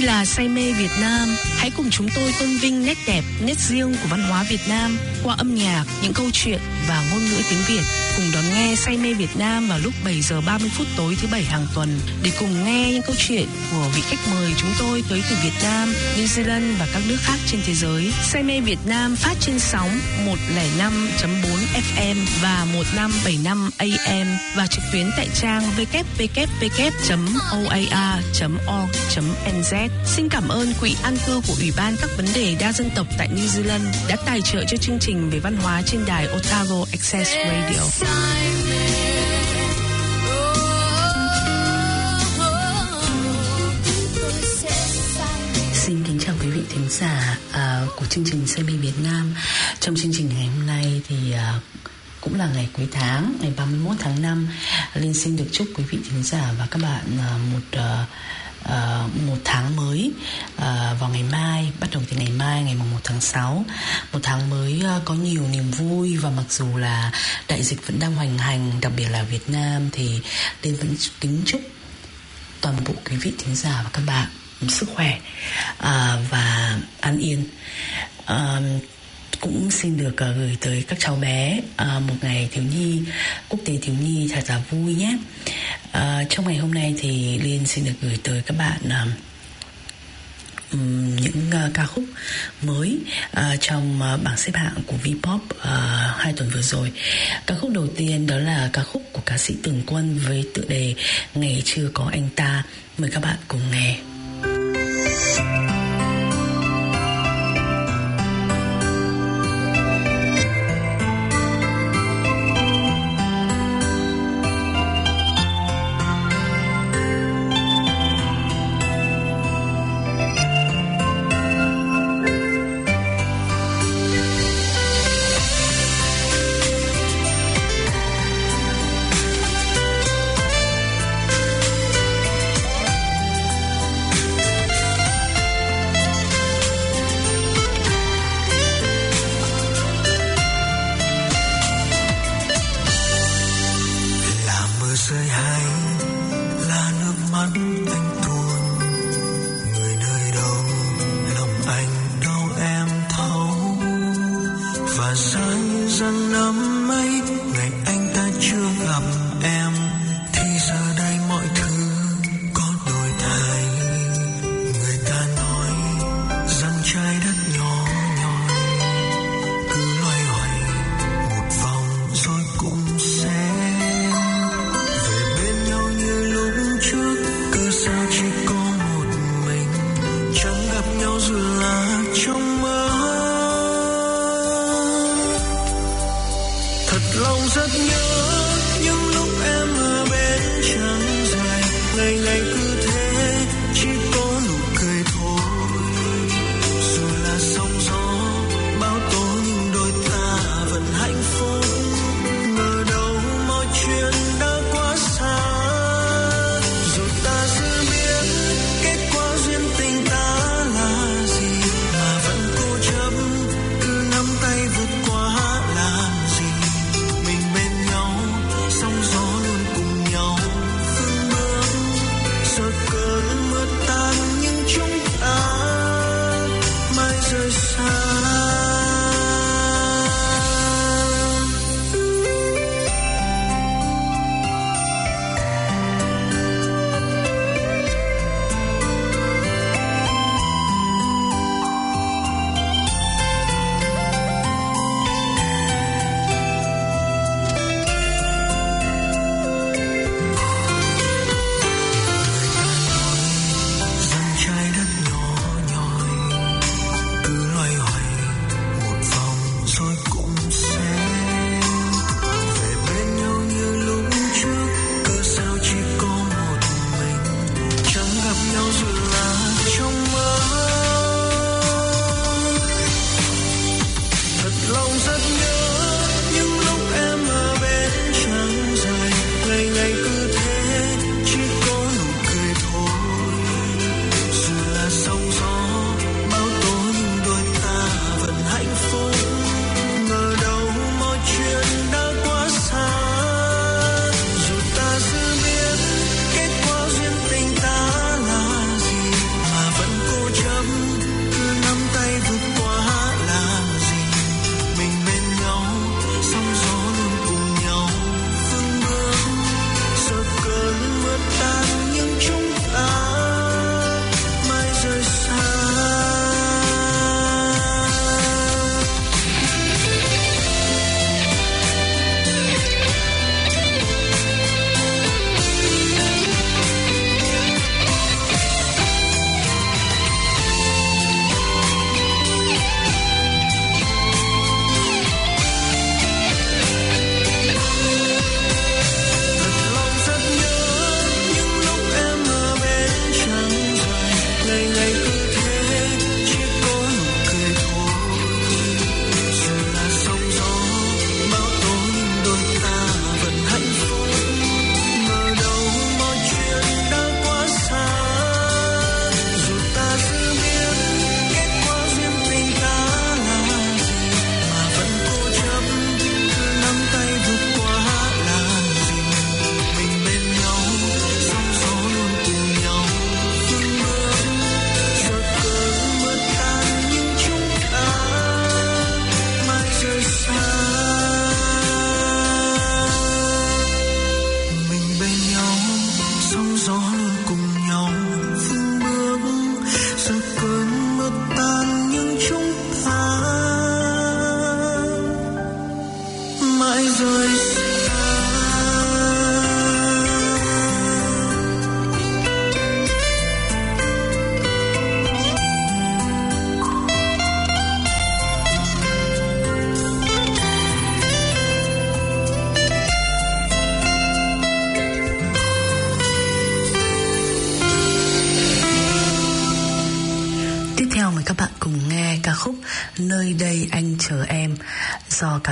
Đây là say mê Việt Nam. Hãy cùng chúng tôi tôn vinh nét đẹp, nét riêng của văn hóa Việt Nam qua âm nhạc, những câu chuyện và ngôn ngữ tiếng Việt. Cùng đón nghe say mê Việt Nam vào lúc 7 giờ 30 phút tối thứ bảy hàng tuần để cùng nghe những câu chuyện của vị khách mời chúng tôi tới từ Việt Nam, New Zealand và các nước khác trên thế giới. Say mê Việt Nam phát trên sóng 105.4 FM và 1575 AM và trực tuyến tại trang www.oar.org.nz. Xin cảm ơn Quỹ An cư của Ủy ban các vấn đề đa dân tộc tại New Zealand đã tài trợ cho chương trình về văn hóa trên đài Otago Access Radio. Xin kính chào quý vị thính giả uh, của chương trình CB Việt Nam. Trong chương trình ngày hôm nay thì uh, cũng là ngày cuối tháng, ngày 31 tháng 5. Linh xin được chúc quý vị thính giả và các bạn uh, một uh, uh, một tháng mới uh, vào ngày mai bắt đầu từ ngày mai ngày mùng 1 tháng 6 một tháng mới uh, có nhiều niềm vui và mặc dù là đại dịch vẫn đang hoành hành đặc biệt là Việt Nam thì Linh vẫn kính chúc toàn bộ quý vị thính giả và các bạn sức khỏe uh, và an yên. Uh, cũng xin được à, gửi tới các cháu bé à, một ngày thiếu nhi quốc tế thiếu nhi thật là vui nhé à, trong ngày hôm nay thì liên xin được gửi tới các bạn những uh, ca khúc mới uh, trong uh, bảng xếp hạng của Vpop uh, hai tuần vừa rồi. Ca khúc đầu tiên đó là ca khúc của ca sĩ Tường Quân với tựa đề Ngày chưa có anh ta. Mời các bạn cùng nghe.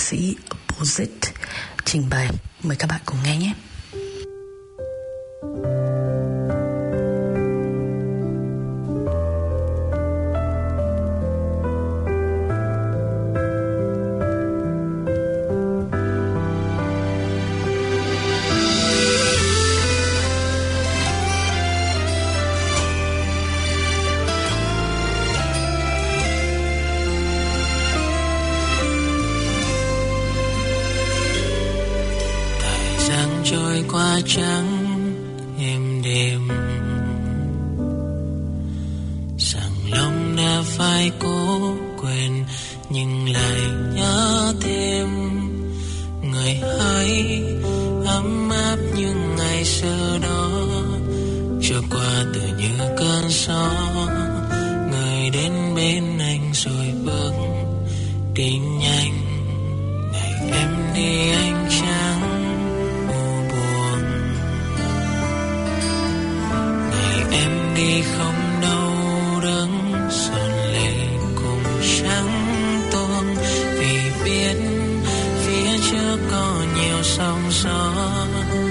Ca sĩ Bozit trình bày. Mời các bạn cùng nghe nhé. 夸张。什？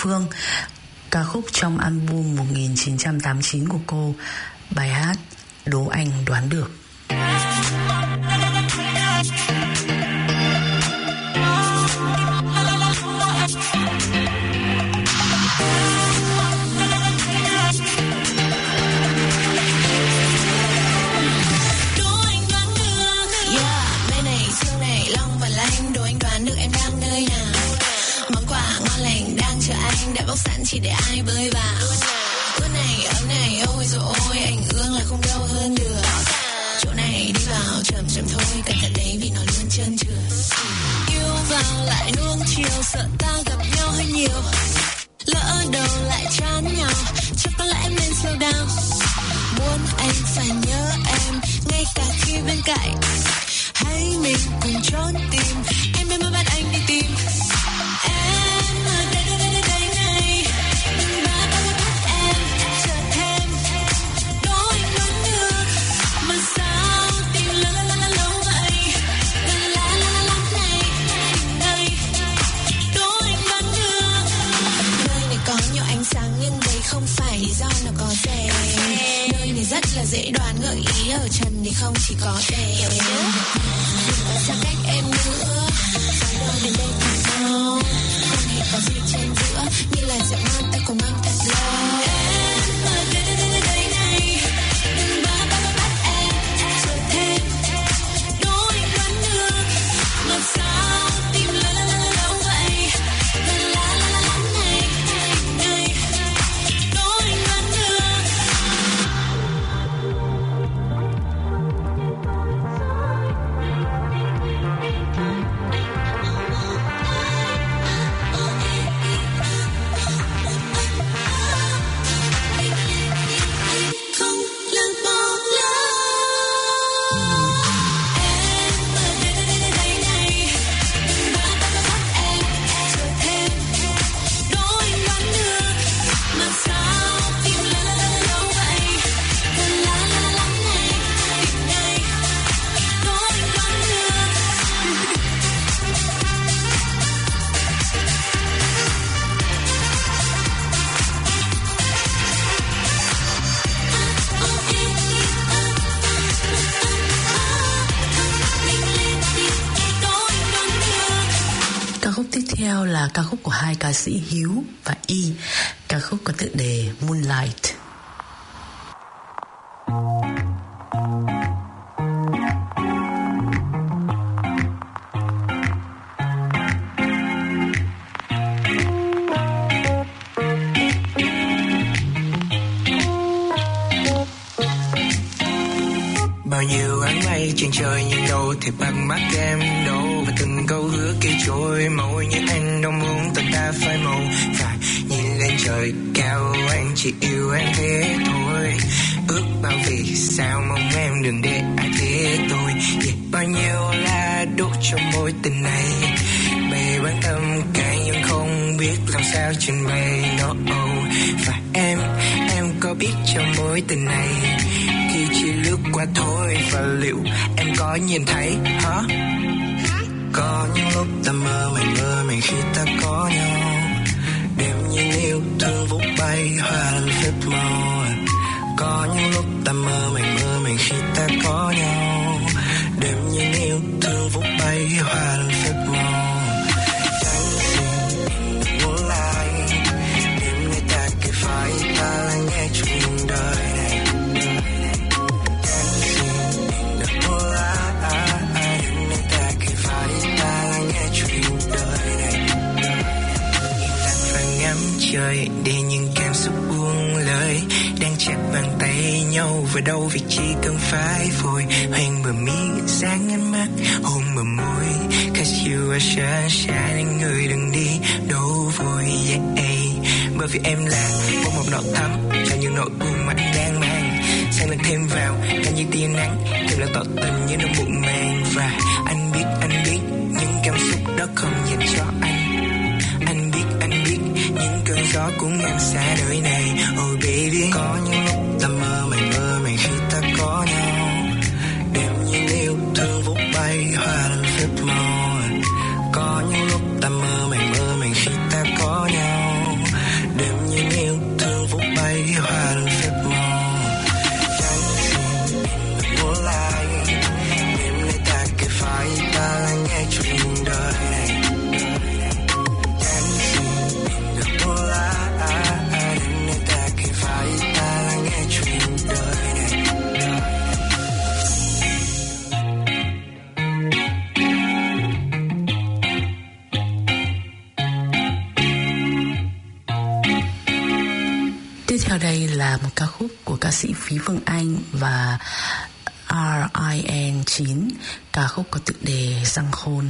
Phương. Ca khúc trong album 1989 của cô bài hát Đố Anh Đoán Được. Chỉ để ai bơi vào. Ướt này, ấm này, ôi rồi ôi Anh ương là không đâu hơn được. Chỗ này đi vào chậm chậm thôi Cẩn thận đấy vì nó luôn trơn trượt. Yêu vào lại nuông chiều Sợ ta gặp nhau hơi nhiều. Lỡ đầu lại chán nhau Chắc có lẽ em nên slow down. Muốn anh phải nhớ em Ngay cả khi bên cạnh. Hãy mình cùng trốn tìm Em mới bắt anh là ca khúc của hai ca sĩ Hiếu và Y. Ca khúc có tựa đề Moonlight. Bao nhiêu áng mây trên trời nhìn đâu thì bằng mắt em đâu Và từng câu hứa kia trôi, màu chỉ yêu em thế thôi. Ước bao vì sao mong em đừng để ai thế tôi. Yeah. Bao nhiêu là đốt trong mối tình này. Bày bán tâm cay nhưng không biết làm sao trình bày no oh. Và em, em có biết trong mối tình này khi chỉ lướt qua thôi. Và liệu em có nhìn thấy hả? Có những lúc ta mơ màng mơ màng khi ta có nhau thương vút bay hoa phép màu có những vào đâu vì chỉ cần phải vội. Hoang bờ mi sáng ánh mắt, hôn bờ môi. Cause you are sunshine người đừng đi đâu vội. Yeah. bởi vì em là bông một nọt thắm, là những nỗi buồn mà anh đang mang. Sang lần thêm vào, là như tia nắng, thêm là tỏ tình như nỗi bụng màng. Và anh biết anh biết những cảm xúc đó không dành cho anh. Anh biết anh biết những cơn gió cũng em xa đời này. Oh baby, có những lúc ta mơ mày mơ Thúy Phương Anh và RIN9 ca khúc có tựa đề Răng Khôn.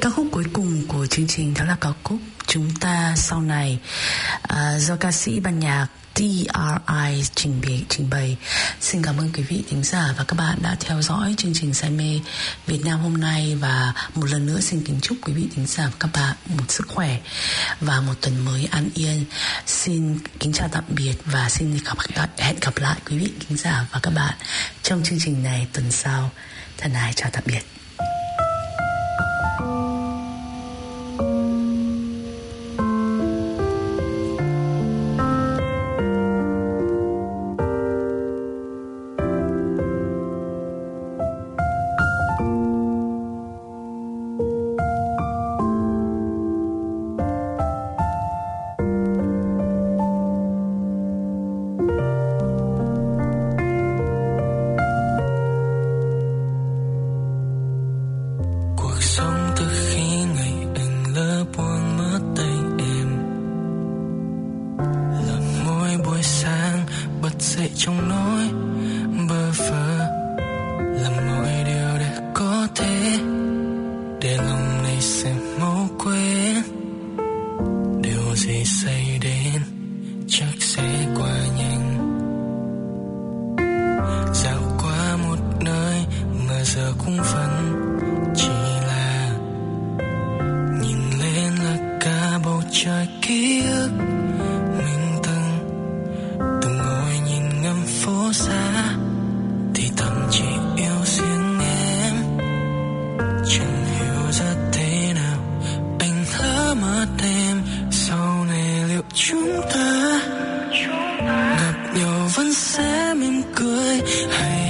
Ca khúc cuối cùng của chương trình đó là ca khúc Chúng ta sau này uh, do ca sĩ ban nhạc TRI trình bày, trình bày. Xin cảm ơn quý vị thính giả và các bạn đã theo dõi chương trình Say Mê Việt Nam hôm nay và một lần nữa xin kính chúc quý vị thính giả và các bạn một sức khỏe và một tuần mới an yên. Xin kính chào tạm biệt và xin gặp, hẹn gặp lại quý vị thính giả và các bạn trong chương trình này tuần sau. Thân ái chào tạm biệt. Sẽ mỉm cười. Hay